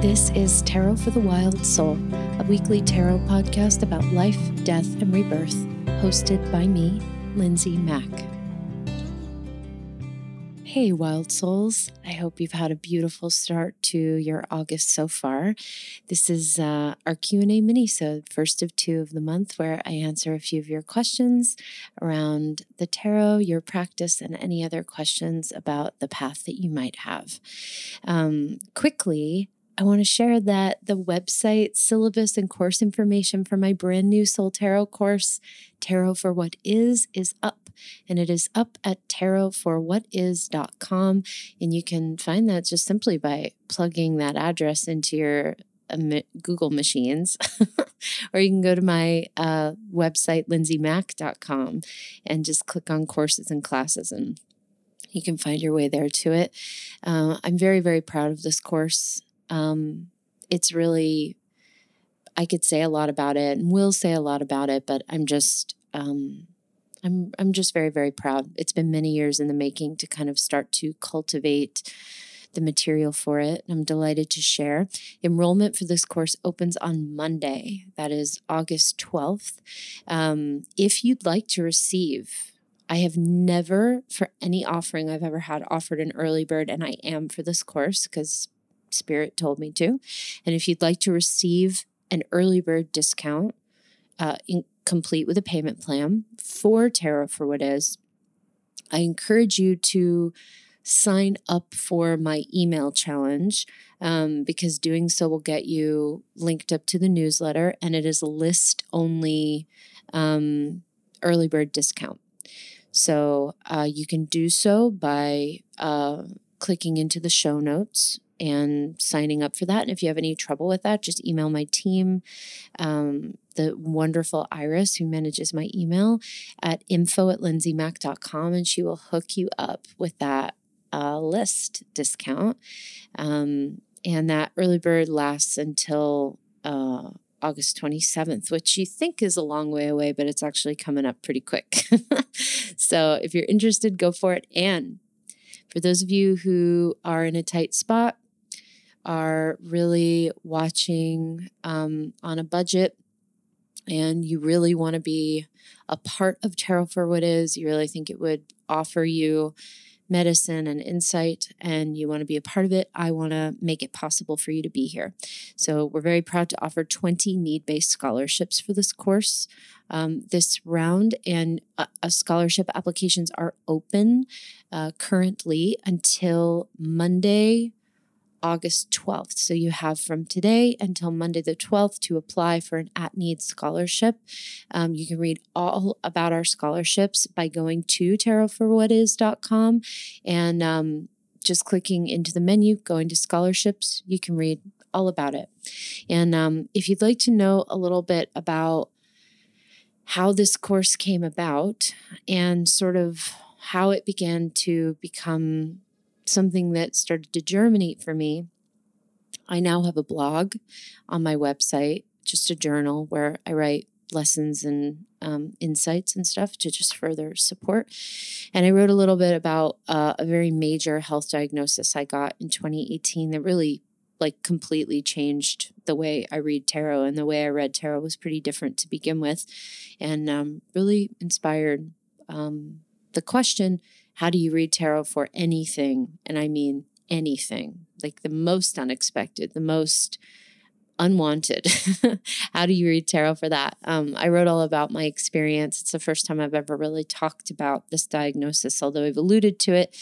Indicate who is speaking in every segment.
Speaker 1: This is Tarot for the Wild Soul, a weekly tarot podcast about life, death, and rebirth, hosted by me, Lindsay Mack. Hey, wild souls. I hope you've had a beautiful start to your August so far. This is uh, our Q&A mini so first of two of the month where I answer a few of your questions around the tarot, your practice, and any other questions about the path that you might have. Um, quickly, I want to share that the website, syllabus, and course information for my brand new Soul Tarot course, Tarot for What Is, is up. And it is up at tarotforwhatis.com. And you can find that just simply by plugging that address into your uh, Google machines. or you can go to my uh, website, lindsaymack.com, and just click on courses and classes and you can find your way there to it. Uh, I'm very, very proud of this course. Um, it's really, I could say a lot about it and will say a lot about it, but I'm just, um, I'm, I'm just very, very proud. It's been many years in the making to kind of start to cultivate the material for it. I'm delighted to share. Enrollment for this course opens on Monday, that is August 12th. Um, if you'd like to receive, I have never, for any offering I've ever had, offered an early bird, and I am for this course because Spirit told me to. And if you'd like to receive an early bird discount, uh, in, complete with a payment plan for Tarot for what is, I encourage you to sign up for my email challenge um, because doing so will get you linked up to the newsletter and it is a list only um, early bird discount. So uh, you can do so by uh, clicking into the show notes and signing up for that. And if you have any trouble with that, just email my team, um, the wonderful Iris, who manages my email, at info at lindsaymack.com, and she will hook you up with that uh, list discount. Um, and that early bird lasts until uh, August 27th, which you think is a long way away, but it's actually coming up pretty quick. so if you're interested, go for it. And for those of you who are in a tight spot, are really watching um, on a budget and you really want to be a part of Tarot for What Is, you really think it would offer you medicine and insight, and you want to be a part of it, I want to make it possible for you to be here. So, we're very proud to offer 20 need based scholarships for this course um, this round, and uh, uh, scholarship applications are open uh, currently until Monday, August 12th. So you have from today until Monday the 12th to apply for an at need scholarship. Um, you can read all about our scholarships by going to tarotforwhatis.com and um, just clicking into the menu, going to scholarships. You can read all about it. And um, if you'd like to know a little bit about how this course came about and sort of how it began to become something that started to germinate for me. I now have a blog on my website, just a journal where I write lessons and um, insights and stuff to just further support. And I wrote a little bit about uh, a very major health diagnosis I got in 2018 that really like completely changed the way I read tarot and the way I read tarot was pretty different to begin with and um, really inspired um, the question how do you read tarot for anything? And I mean anything, like the most unexpected, the most unwanted. How do you read tarot for that? Um, I wrote all about my experience. It's the first time I've ever really talked about this diagnosis, although I've alluded to it.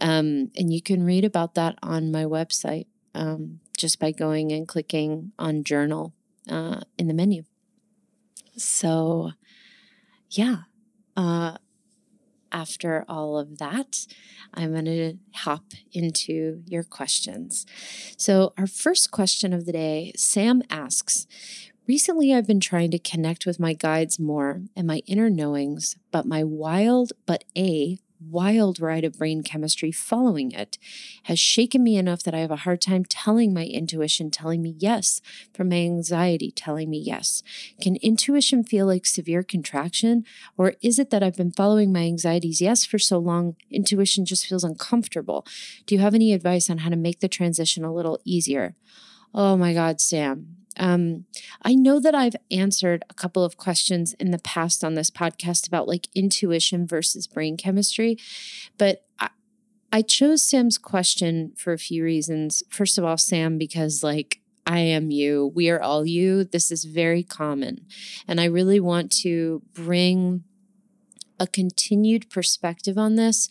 Speaker 1: Um, and you can read about that on my website um, just by going and clicking on journal uh, in the menu. So, yeah. Uh, after all of that, I'm going to hop into your questions. So, our first question of the day Sam asks Recently, I've been trying to connect with my guides more and my inner knowings, but my wild but A wild ride of brain chemistry following it has shaken me enough that I have a hard time telling my intuition, telling me yes, from my anxiety telling me yes. Can intuition feel like severe contraction? Or is it that I've been following my anxieties yes for so long, intuition just feels uncomfortable? Do you have any advice on how to make the transition a little easier? Oh my God, Sam. Um, I know that I've answered a couple of questions in the past on this podcast about like intuition versus brain chemistry, but I, I chose Sam's question for a few reasons. First of all, Sam, because like I am you, we are all you. This is very common. And I really want to bring a continued perspective on this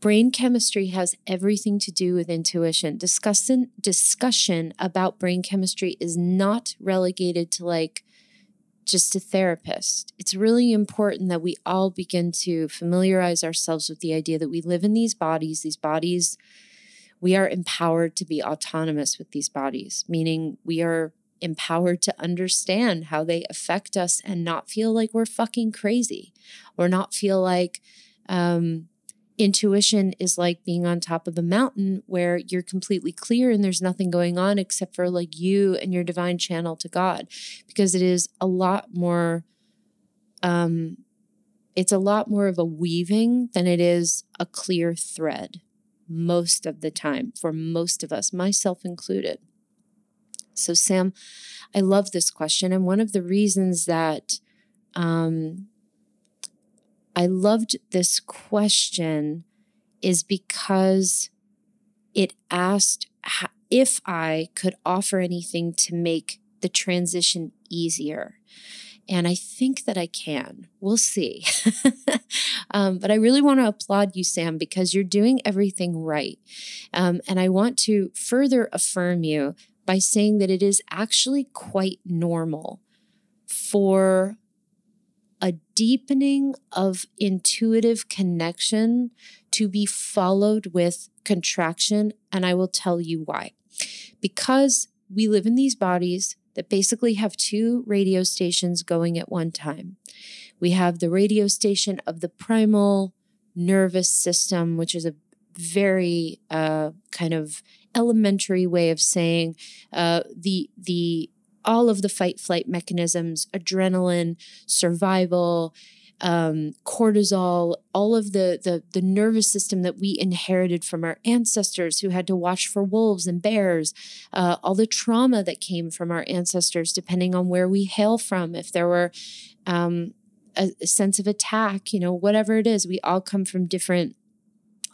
Speaker 1: brain chemistry has everything to do with intuition. Discussion discussion about brain chemistry is not relegated to like just a therapist. It's really important that we all begin to familiarize ourselves with the idea that we live in these bodies. These bodies, we are empowered to be autonomous with these bodies, meaning we are empowered to understand how they affect us and not feel like we're fucking crazy or not feel like um, intuition is like being on top of a mountain where you're completely clear and there's nothing going on except for like you and your divine channel to God because it is a lot more um it's a lot more of a weaving than it is a clear thread most of the time for most of us myself included. So sam i love this question and one of the reasons that um I loved this question is because it asked if I could offer anything to make the transition easier. And I think that I can. We'll see. um, but I really want to applaud you, Sam, because you're doing everything right. Um, and I want to further affirm you by saying that it is actually quite normal for a deepening of intuitive connection to be followed with contraction. And I will tell you why. Because we live in these bodies that basically have two radio stations going at one time. We have the radio station of the primal nervous system, which is a very uh, kind of elementary way of saying uh, the the all of the fight flight mechanisms, adrenaline, survival, um, cortisol, all of the, the the nervous system that we inherited from our ancestors who had to watch for wolves and bears, uh, all the trauma that came from our ancestors, depending on where we hail from. If there were um, a, a sense of attack, you know, whatever it is, we all come from different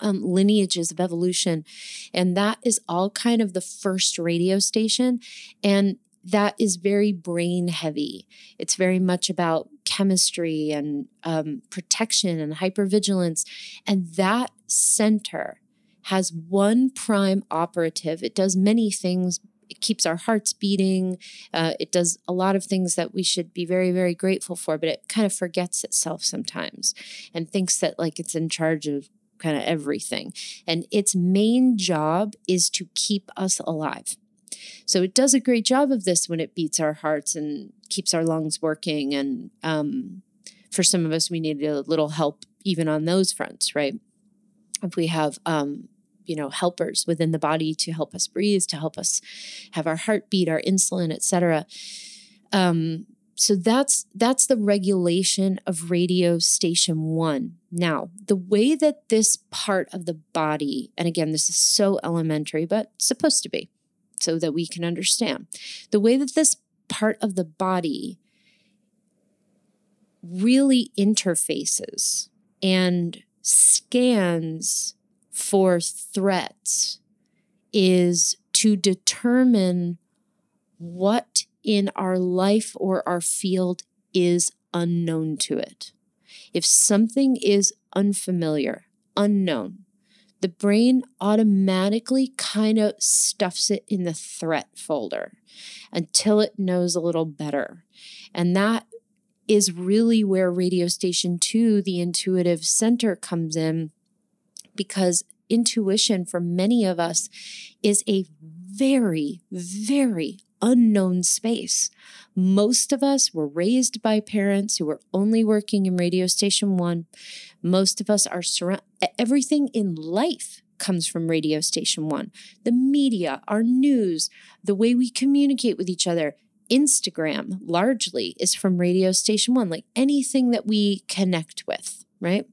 Speaker 1: um, lineages of evolution. And that is all kind of the first radio station. And that is very brain heavy. It's very much about chemistry and um, protection and hypervigilance. And that center has one prime operative. It does many things. It keeps our hearts beating. Uh, it does a lot of things that we should be very, very grateful for, but it kind of forgets itself sometimes and thinks that like it's in charge of kind of everything. And its main job is to keep us alive. So it does a great job of this when it beats our hearts and keeps our lungs working. And um, for some of us, we need a little help even on those fronts, right? If we have, um, you know, helpers within the body to help us breathe, to help us have our heartbeat, our insulin, etc. Um, so that's that's the regulation of radio station 1 now the way that this part of the body and again this is so elementary but supposed to be so that we can understand. The way that this part of the body really interfaces and scans for threats is to determine what in our life or our field is unknown to it. If something is unfamiliar, unknown, the brain automatically kind of stuffs it in the threat folder until it knows a little better. And that is really where radio station 2 the intuitive center comes in because intuition for many of us is a very very unknown space. Most of us were raised by parents who were only working in radio station one. Most of us are surrounded, everything in life comes from radio station one. The media, our news, the way we communicate with each other, Instagram largely is from radio station one, like anything that we connect with, right?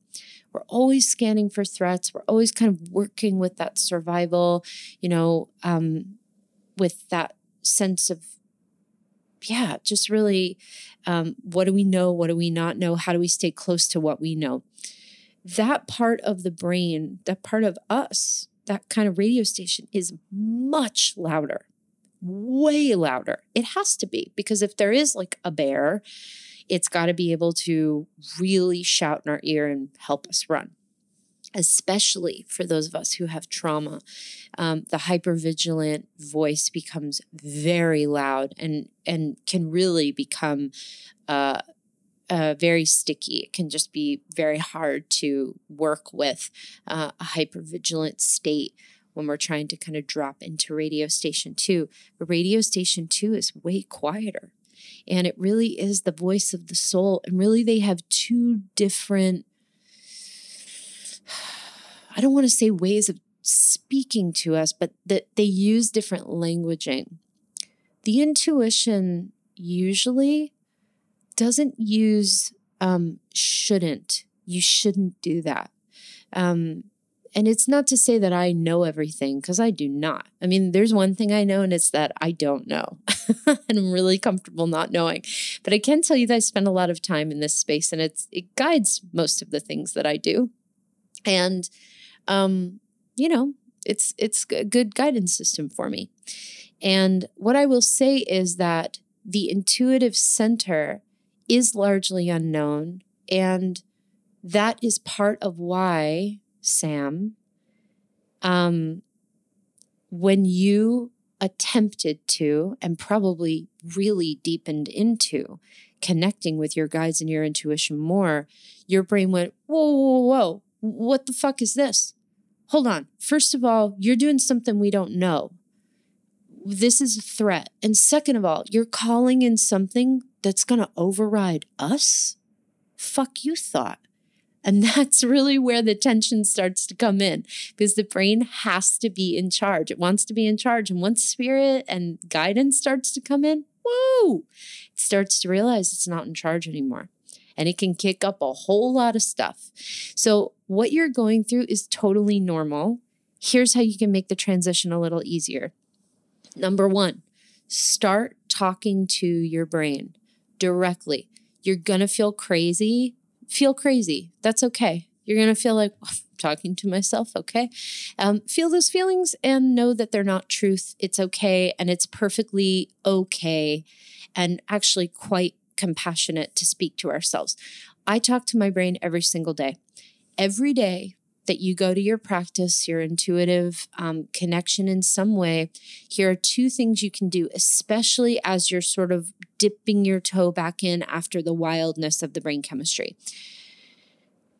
Speaker 1: We're always scanning for threats. We're always kind of working with that survival, you know, um, with that sense of yeah, just really um, what do we know? What do we not know? How do we stay close to what we know? That part of the brain, that part of us, that kind of radio station is much louder, way louder. It has to be because if there is like a bear, it's got to be able to really shout in our ear and help us run especially for those of us who have trauma, um, the hypervigilant voice becomes very loud and and can really become uh, uh, very sticky. It can just be very hard to work with uh, a hypervigilant state when we're trying to kind of drop into radio station two. But radio station two is way quieter. And it really is the voice of the soul. And really, they have two different I don't want to say ways of speaking to us, but that they use different languaging. The intuition usually doesn't use um, shouldn't. You shouldn't do that. Um, and it's not to say that I know everything because I do not. I mean, there's one thing I know, and it's that I don't know. and I'm really comfortable not knowing. But I can tell you that I spend a lot of time in this space and it's it guides most of the things that I do. And um, you know, it's it's a good guidance system for me. And what I will say is that the intuitive center is largely unknown and that is part of why Sam um when you attempted to and probably really deepened into connecting with your guides and your intuition more, your brain went, whoa, whoa, whoa, what the fuck is this? Hold on. First of all, you're doing something we don't know. This is a threat. And second of all, you're calling in something that's going to override us? Fuck you thought. And that's really where the tension starts to come in because the brain has to be in charge. It wants to be in charge. And once spirit and guidance starts to come in, woo, it starts to realize it's not in charge anymore and it can kick up a whole lot of stuff. So, what you're going through is totally normal. Here's how you can make the transition a little easier. Number one, start talking to your brain directly. You're going to feel crazy. Feel crazy. That's okay. You're going to feel like, well, I'm talking to myself. Okay. Um, feel those feelings and know that they're not truth. It's okay. And it's perfectly okay and actually quite compassionate to speak to ourselves. I talk to my brain every single day. Every day that you go to your practice, your intuitive um, connection in some way, here are two things you can do, especially as you're sort of dipping your toe back in after the wildness of the brain chemistry.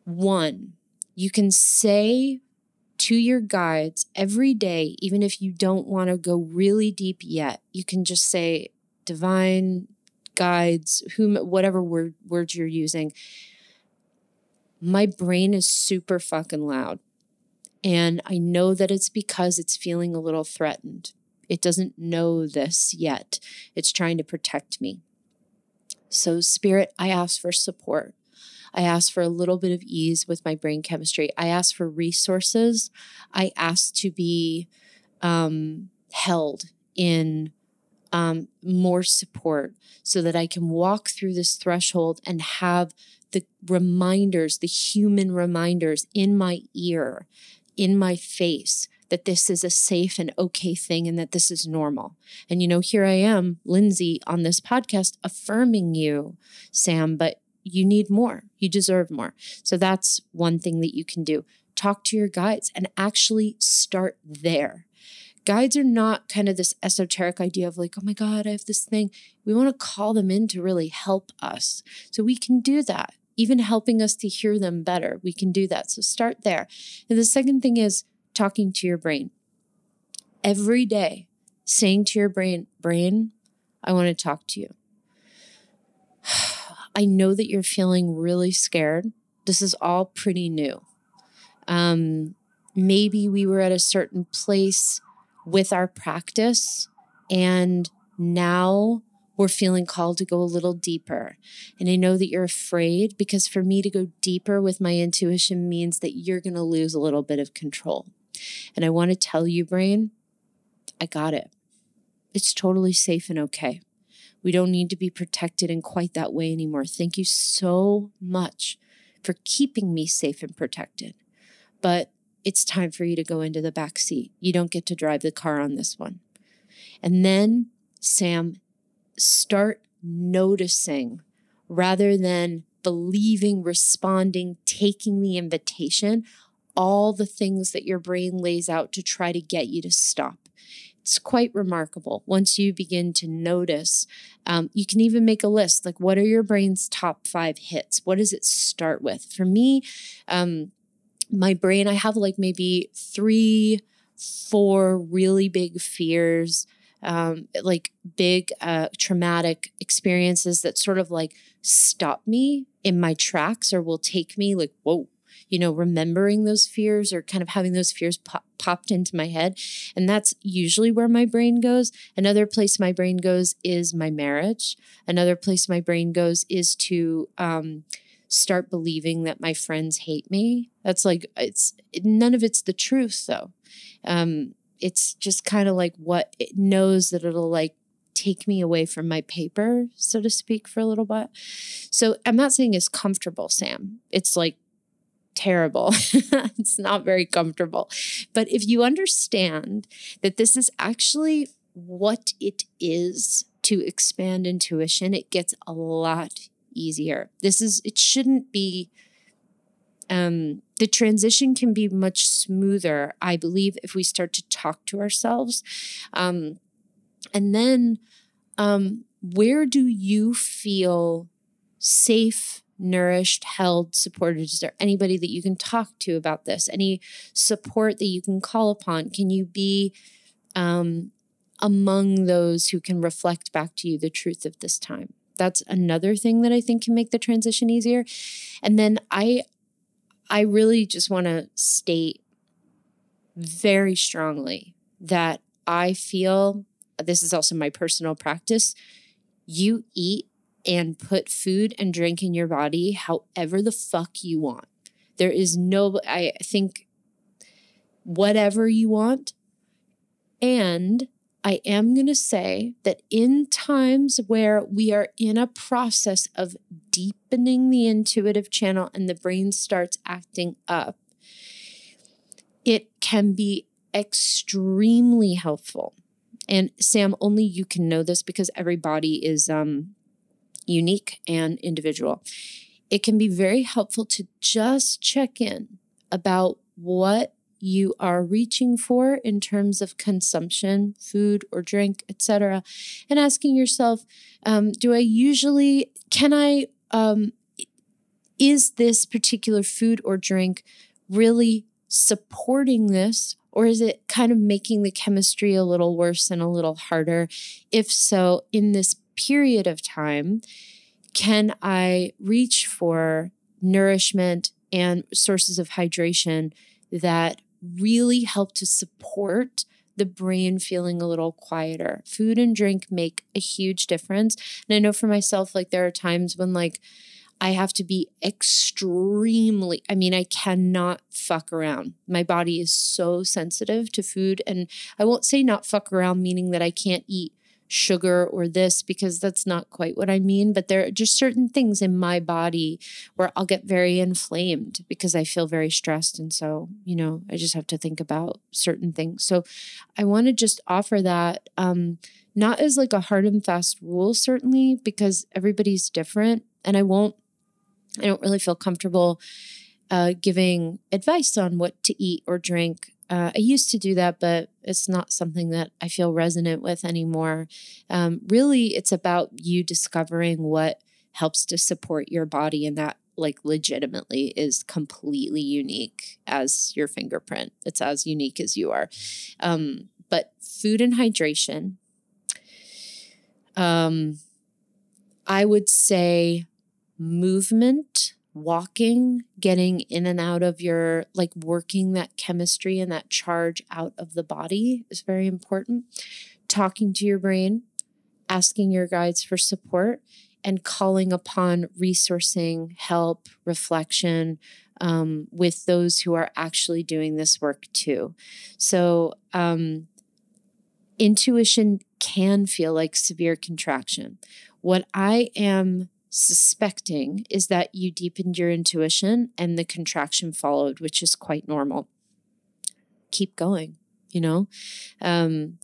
Speaker 1: One, you can say to your guides every day, even if you don't want to go really deep yet, you can just say, Divine guides, whom whatever word words you're using, my brain is super fucking loud. And I know that it's because it's feeling a little threatened. It doesn't know this yet. It's trying to protect me. So, Spirit, I ask for support. I ask for a little bit of ease with my brain chemistry. I ask for resources. I ask to be um, held in um, more support so that I can walk through this threshold and have the reminders, the human reminders in my ear, in my face, that this is a safe and okay thing and that this is normal. And, you know, here I am, Lindsay, on this podcast affirming you, Sam, but you need more. You deserve more. So that's one thing that you can do. Talk to your guides and actually start there guides are not kind of this esoteric idea of like, oh my God, I have this thing. We want to call them in to really help us. So we can do that, even helping us to hear them better. We can do that. So start there. And the second thing is talking to your brain. Every day, saying to your brain, brain, I want to talk to you. I know that you're feeling really scared. This is all pretty new. Um, maybe we were at a certain place with our practice. And now we're feeling called to go a little deeper. And I know that you're afraid because for me to go deeper with my intuition means that you're going to lose a little bit of control. And I want to tell you, brain, I got it. It's totally safe and okay. We don't need to be protected in quite that way anymore. Thank you so much for keeping me safe and protected. But it's time for you to go into the back seat. You don't get to drive the car on this one. And then, Sam, start noticing rather than believing, responding, taking the invitation, all the things that your brain lays out to try to get you to stop. It's quite remarkable. Once you begin to notice, um, you can even make a list like, what are your brain's top five hits? What does it start with? For me, um, my brain, I have like maybe three, four really big fears um, like big uh, traumatic experiences that sort of like stop me in my tracks or will take me like, whoa, you know, remembering those fears or kind of having those fears pop, popped into my head. And that's usually where my brain goes. Another place my brain goes is my marriage. Another place my brain goes is to, um, start believing that my friends hate me. That's like it's none of it's the truth though. Um, it's just kind of like what it knows that it'll like take me away from my paper, so to speak, for a little bit. So I'm not saying it's comfortable, Sam. It's like terrible. it's not very comfortable. But if you understand that this is actually what it is to expand intuition, it gets a lot easier. This is, it shouldn't be um, the transition can be much smoother, I believe, if we start to talk to ourselves. Um, and then, um, where do you feel safe, nourished, held, supported? Is there anybody that you can talk to about this? Any support that you can call upon? Can you be um, among those who can reflect back to you the truth of this time? That's another thing that I think can make the transition easier. And then I I really just want to state very strongly that I feel this is also my personal practice. You eat and put food and drink in your body however the fuck you want. There is no, I think, whatever you want. And I am going to say that in times where we are in a process of deepening the intuitive channel and the brain starts acting up, it can be extremely helpful. And Sam, only you can know this because every body is um, unique and individual. It can be very helpful to just check in about what you are reaching for in terms of consumption, food or drink, etc., and asking yourself, um, do I usually can I um, is this particular food or drink really supporting this? Or is it kind of making the chemistry a little worse and a little harder? If so, in this period of time, can I reach for nourishment and sources of hydration that really help to support the brain feeling a little quieter. Food and drink make a huge difference. And I know for myself, like there are times when like I have to be extremely, I mean, I cannot fuck around. My body is so sensitive to food. And I won't say not fuck around, meaning that I can't eat sugar or this because that's not quite what I mean. But there are just certain things in my body where I'll get very inflamed because I feel very stressed. And so, you know, I just have to think about certain things. So I want to just offer that. Um, not as like a hard and fast rule, certainly, because everybody's different. And I won't, I don't really feel comfortable uh, giving advice on what to eat or drink uh, I used to do that, but it's not something that I feel resonant with anymore. Um, really, it's about you discovering what helps to support your body, and that, like, legitimately is completely unique as your fingerprint. It's as unique as you are. Um, but food and hydration, um, I would say movement walking, getting in and out of your, like working that chemistry and that charge out of the body is very important. Talking to your brain, asking your guides for support, and calling upon resourcing, help, reflection um, with those who are actually doing this work too. So, um, intuition can feel like severe contraction. What I am suspecting is that you deepened your intuition and the contraction followed, which is quite normal. Keep going, you know? Um,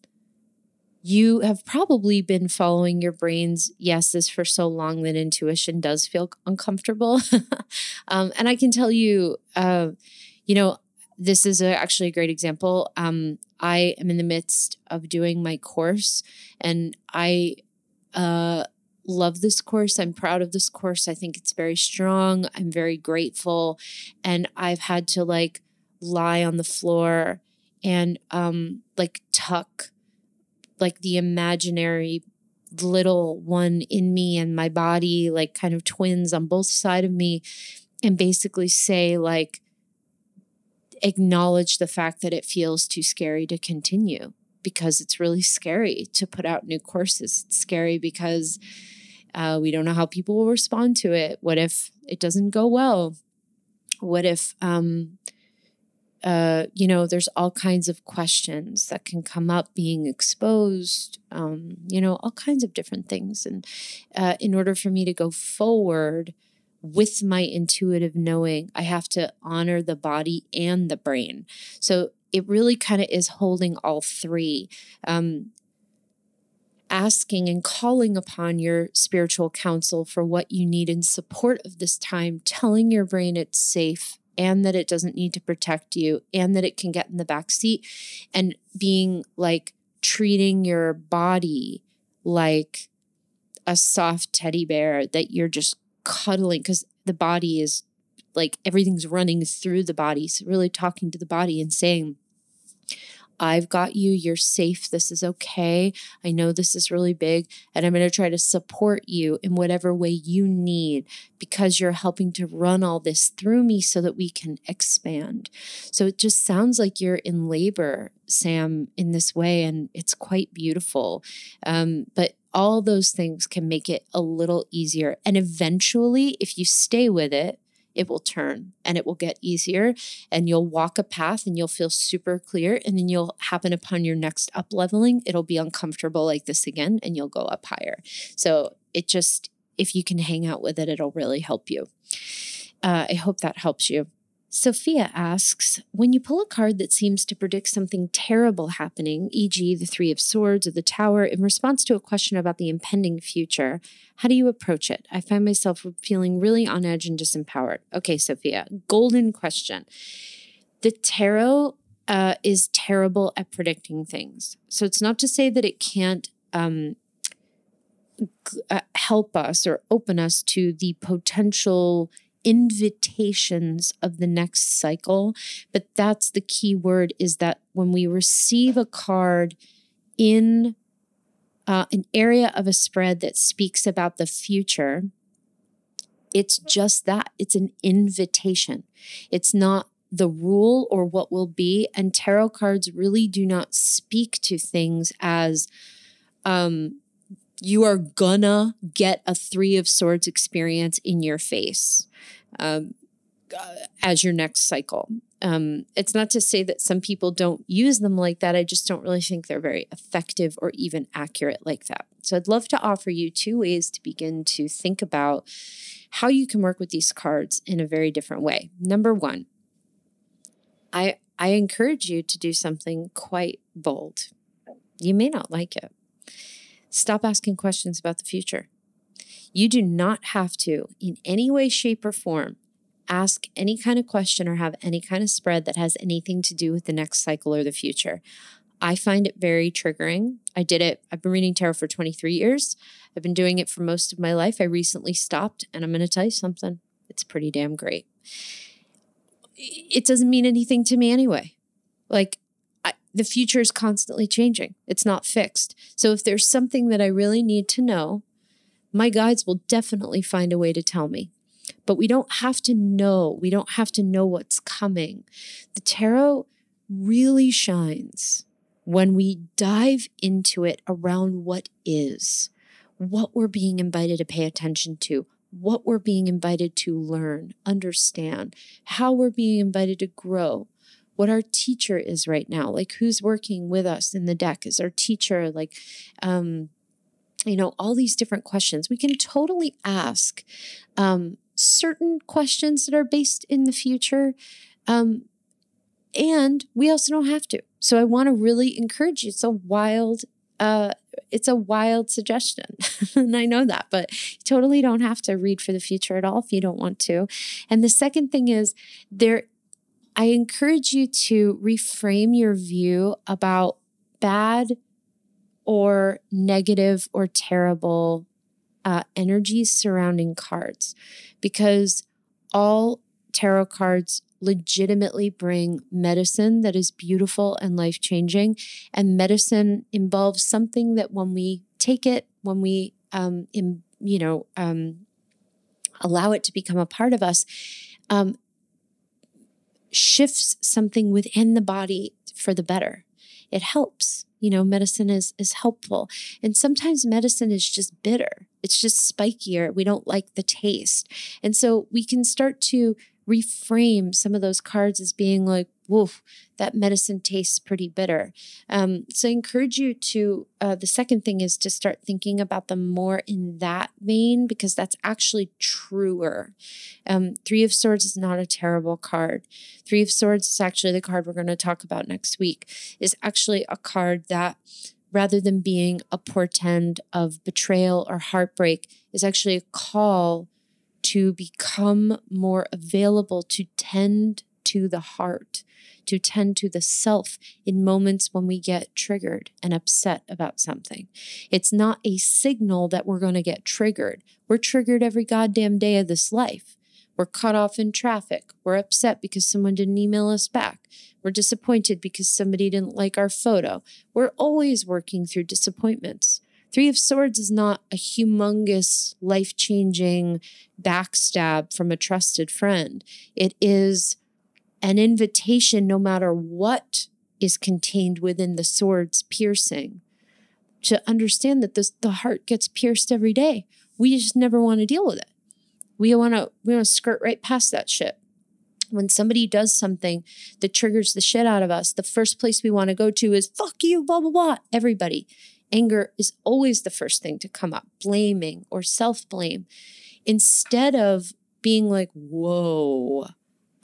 Speaker 1: you have probably been following your brain's yeses for so long that intuition does feel uncomfortable. um, and I can tell you, uh, you know, this is a, actually a great example. Um, I am in the midst of doing my course, and I uh, love this course. I'm proud of this course. I think it's very strong. I'm very grateful, and I've had to like lie on the floor and um, like tuck like the imaginary little one in me and my body, like kind of twins on both side of me, and basically say like acknowledge the fact that it feels too scary to continue because it's really scary to put out new courses. It's scary because uh, we don't know how people will respond to it. What if it doesn't go well? What if, um, uh, you know, there's all kinds of questions that can come up being exposed, um, you know, all kinds of different things. And uh, in order for me to go forward, with my intuitive knowing, I have to honor the body and the brain. So it really kind of is holding all three. Um, asking and calling upon your spiritual counsel for what you need in support of this time, telling your brain it's safe and that it doesn't need to protect you and that it can get in the back seat and being like treating your body like a soft teddy bear that you're just cuddling because the body is like everything's running through the body. So, really talking to the body and saying, I've got you. You're safe. This is okay. I know this is really big, and I'm going to try to support you in whatever way you need because you're helping to run all this through me so that we can expand. So it just sounds like you're in labor, Sam, in this way, and it's quite beautiful. Um, but all those things can make it a little easier. And eventually, if you stay with it, it will turn and it will get easier and you'll walk a path and you'll feel super clear and then you'll happen upon your next up leveling it'll be uncomfortable like this again and you'll go up higher. So it just if you can hang out with it it'll really help you. Uh, i hope that helps you Sophia asks When you pull a card that seems to predict something terrible happening, e.g., the Three of Swords or the Tower, in response to a question about the impending future, how do you approach it? I find myself feeling really on edge and disempowered. Okay, Sophia, golden question. The tarot uh, is terrible at predicting things. So it's not to say that it can't um, uh, help us or open us to the potential invitations of the next cycle. But that's the key word is that when we receive a card in uh, an area of a spread that speaks about the future, it's just that it's an invitation. It's not the rule or what will be. And tarot cards really do not speak to things as um, you are gonna get a three of swords experience in your face um, uh, as your next cycle. Um, it's not to say that some people don't use them like that. I just don't really think they're very effective or even accurate like that. So I'd love to offer you two ways to begin to think about how you can work with these cards in a very different way. Number one, I I encourage you to do something quite bold. You may not like it. Stop asking questions about the future. You do not have to, in any way, shape, or form, ask any kind of question or have any kind of spread that has anything to do with the next cycle or the future. I find it very triggering. I did it, I've been reading tarot for 23 years. I've been doing it for most of my life. I recently stopped, and I'm going to tell you something. It's pretty damn great. It doesn't mean anything to me anyway. Like, the future is constantly changing, it's not fixed. So, if there's something that I really need to know, my guides will definitely find a way to tell me. But we don't have to know. We don't have to know what's coming. The tarot really shines when we dive into it around what is, what we're being invited to pay attention to, what we're being invited to learn, understand, how we're being invited to grow, what our teacher is right now, like who's working with us in the deck. Is our teacher like, um, you know, all these different questions. We can totally ask um, certain questions that are based in the future. Um, and we also don't have to. So I want to really encourage you. It's a wild uh, it's a wild suggestion. and I know that, but you totally don't have to read for the future at all if you don't want to. And the second thing is there I encourage you to reframe your view about bad or negative or terrible uh, energies surrounding cards because all tarot cards legitimately bring medicine that is beautiful and life changing. And medicine involves something that when we take it, when we, um, in, you know, um, allow it to become a part of us, um, shifts something within the body for the better. It helps. You know, medicine is is helpful. And sometimes medicine is just bitter. It's just spikier. We don't like the taste. And so we can start to reframe some of those cards as being like, woof, that medicine tastes pretty bitter. Um, so I encourage you to, uh, the second thing is to start thinking about them more in that vein because that's actually truer. Um, Three of Swords is not a terrible card. Three of Swords is actually the card we're going to talk about next week, is actually a card that rather than being a portend of betrayal or heartbreak, is actually a call to become more available to tend to the heart, to tend to the self in moments when we get triggered and upset about something. It's not a signal that we're going to get triggered. We're triggered every goddamn day of this life. We're cut off in traffic. We're upset because someone didn't email us back. We're disappointed because somebody didn't like our photo. We're always working through disappointments. Three of Swords is not a humongous, life changing backstab from a trusted friend. It is an invitation, no matter what is contained within the sword's piercing, to understand that this, the heart gets pierced every day. We just never want to deal with it. We want to we want to skirt right past that shit. When somebody does something that triggers the shit out of us, the first place we want to go to is fuck you, blah blah blah. Everybody. Anger is always the first thing to come up, blaming or self blame. Instead of being like, whoa,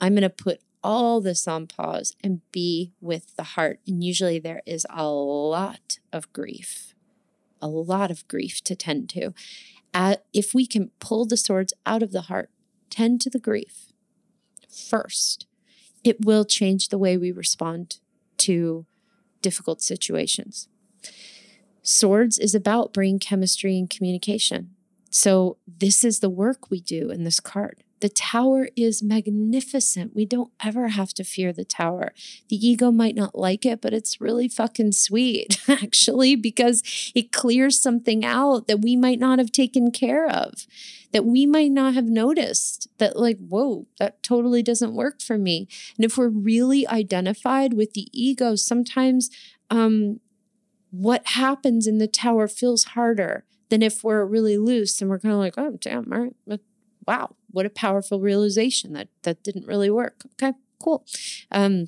Speaker 1: I'm going to put all this on pause and be with the heart. And usually there is a lot of grief, a lot of grief to tend to. Uh, if we can pull the swords out of the heart, tend to the grief first, it will change the way we respond to difficult situations. Swords is about brain chemistry and communication. So, this is the work we do in this card. The tower is magnificent. We don't ever have to fear the tower. The ego might not like it, but it's really fucking sweet, actually, because it clears something out that we might not have taken care of, that we might not have noticed. That, like, whoa, that totally doesn't work for me. And if we're really identified with the ego, sometimes um, what happens in the tower feels harder than if we're really loose and we're kind of like, oh, damn, all right, wow, what a powerful realization that that didn't really work. Okay, cool. Um,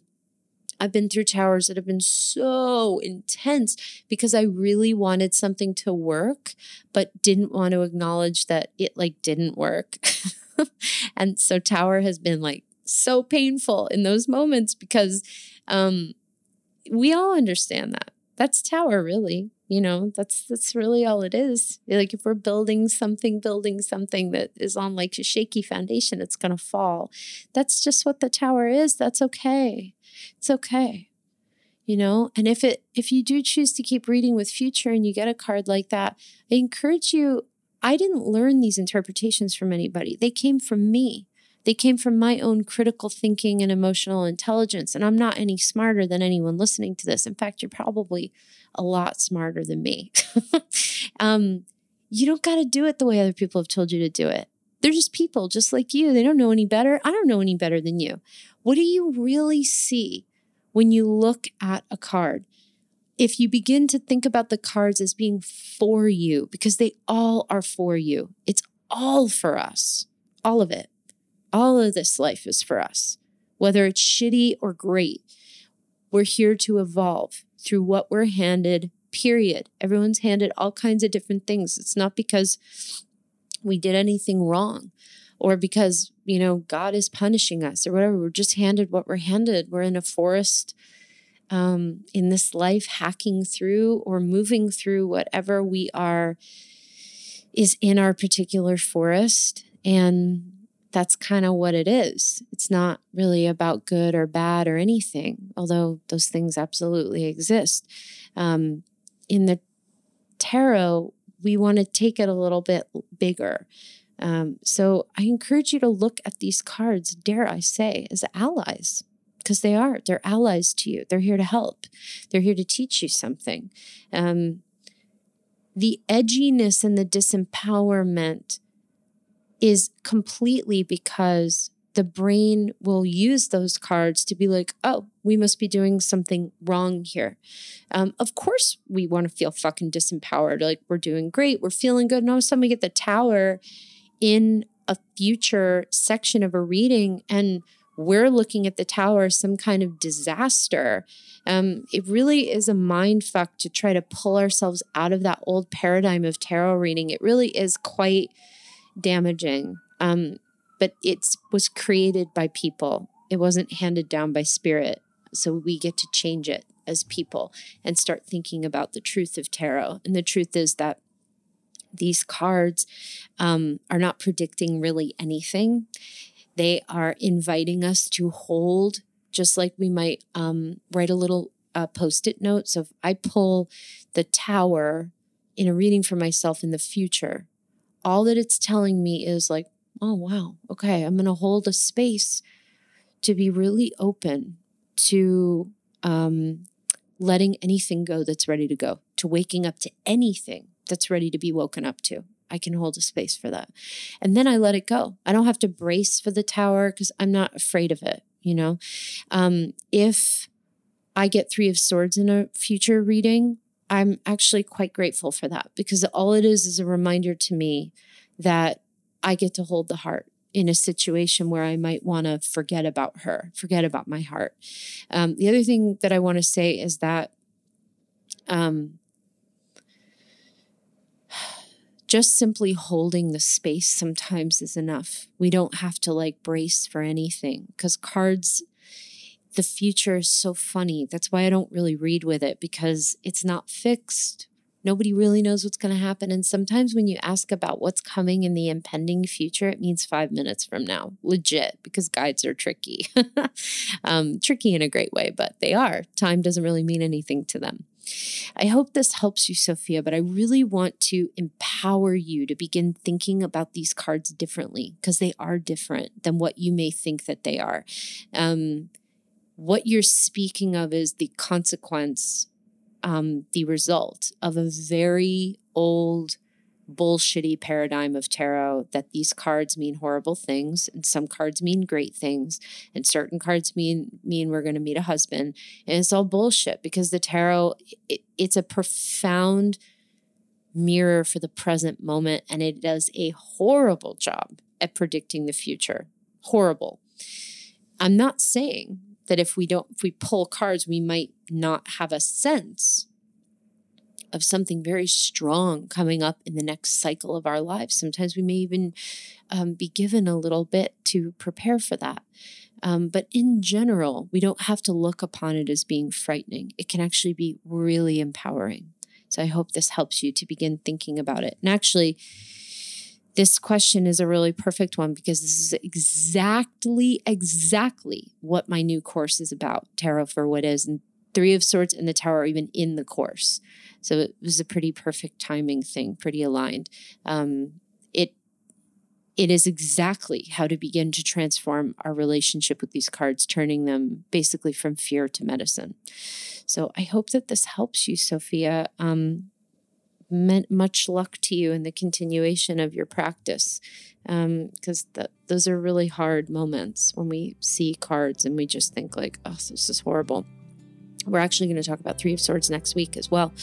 Speaker 1: I've been through towers that have been so intense because I really wanted something to work, but didn't want to acknowledge that it like didn't work. and so tower has been like so painful in those moments because um, we all understand that that's tower really you know that's that's really all it is. Like if we're building something building something that is on like a shaky foundation it's going to fall. That's just what the tower is. That's okay. It's okay you know? And if it if you do choose to keep reading with future and you get a card like that i encourage you i didn't learn these interpretations from anybody. They came from me they came from my own critical thinking and emotional intelligence. And I'm not any smarter than anyone listening to this. In fact, you're probably a lot smarter than me. um, you don't got to do it the way other people have told you to do it. They're just people just like you. They don't know any better. I don't know any better than you. What do you really see when you look at a card? If you begin to think about the cards as being for you, because they all are for you, it's all for us, all of it all of this life is for us. whether it's shitty or great. We're here to evolve through what we're handed, period. Everyone's handed all kinds of different things. It's not because we did anything wrong or because, you know, God is punishing us or whatever. We're just handed what we're handed. We're in a forest um, in this life, hacking through or moving through whatever we are is in our particular forest. And that's kind of what it is. It's not really about good or bad or anything, although those things absolutely exist. Um, in the tarot, we want to take it a little bit bigger. Um, so I encourage you to look at these cards, dare I say, as allies, because they are. They're allies to you. They're here to help. They're here to teach you something. Um, the edginess and the disempowerment is completely because the brain will use those cards to be like, oh, we must be doing something wrong here. Um, of course, we want to feel fucking disempowered. Like we're doing great, we're feeling good. And all of a sudden, we get the tower in a future section of a reading, and we're looking at the tower as some kind of disaster. Um, it really is a mind fuck to try to pull ourselves out of that old paradigm of tarot reading. It really is quite damaging. Um, but it was created by people. It wasn't handed down by spirit. So we get to change it as people and start thinking about the truth of tarot. And the truth is that these cards um, are not predicting really anything. They are inviting us to hold, just like we might um, write a little uh, post it note. So if I pull the tower in a reading for myself in the future, all that it's telling me is like, oh, wow, okay, I'm going to hold a space to be really open to um, letting anything go that's ready to go, to waking up to anything that's ready to be woken up to. I can hold a space for that. And then I let it go. I don't have to brace for the tower because I'm not afraid of it, you know? Um, if I get Three of Swords in a future reading, I'm actually quite grateful for that because all it is is a reminder to me that I get to hold the heart in a situation where I might want to forget about her, forget about my heart. Um, the other thing that I want to say is that um, just simply holding the space sometimes is enough. We don't have to like brace for anything because cards the future is so funny. That's why I don't really read with it because it's not fixed. Nobody really knows what's going to happen. And sometimes when you ask about what's coming in the impending future, it means five minutes from now, legit, because guides are tricky. um, tricky in a great way, but they are. Time doesn't really mean anything to them. I hope this helps you, Sophia, but I really want to empower you to begin thinking about these cards differently because they are different than what you may think that they are. Um, what you're speaking of is the consequence, um, the result of a very old, bullshitty paradigm of tarot that these cards mean horrible things and some cards mean great things and certain cards mean mean we're going to meet a husband. And it's all bullshit because the tarot it, it's a profound mirror for the present moment and it does a horrible job at predicting the future. Horrible. I'm not saying that if we don't if we pull cards we might not have a sense of something very strong coming up in the next cycle of our lives. Sometimes we may even um, be given a little bit to prepare for that. Um, but in general we don't have to look upon it as being frightening. It can actually be really empowering. So i hope this helps you to begin thinking about it. And actually this question is a really perfect one because this is exactly, exactly what my new course is about Tarot for What Is. And Three of Swords and the Tower are even in the course. So it was a pretty perfect timing thing, pretty aligned. Um, it it is exactly how to begin to transform our relationship with these cards, turning them basically from fear to medicine. So I hope that this helps you, Sophia. Um, Meant much luck to you in the continuation of your practice because um, those are really hard moments when we see cards and we just think like oh this is horrible. We're actually going to talk about three of swords next week as well.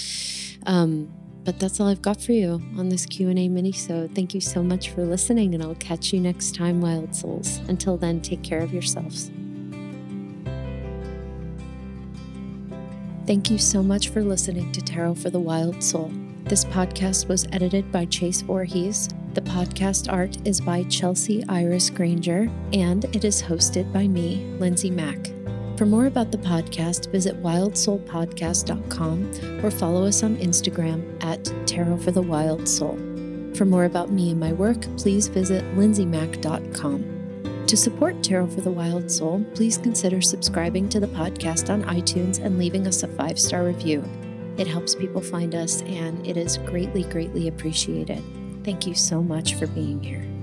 Speaker 1: Um, but that's all i've got for you on this q&a mini so thank you so much for listening and i'll catch you next time wild souls. Until then take care of yourselves. Thank you so much for listening to Tarot for the Wild Soul. This podcast was edited by Chase Voorhees. The podcast art is by Chelsea Iris Granger, and it is hosted by me, Lindsay Mack. For more about the podcast, visit wildsoulpodcast.com or follow us on Instagram at Tarot for the Wild Soul. For more about me and my work, please visit lindsaymack.com. To support Tarot for the Wild Soul, please consider subscribing to the podcast on iTunes and leaving us a five star review. It helps people find us and it is greatly, greatly appreciated. Thank you so much for being here.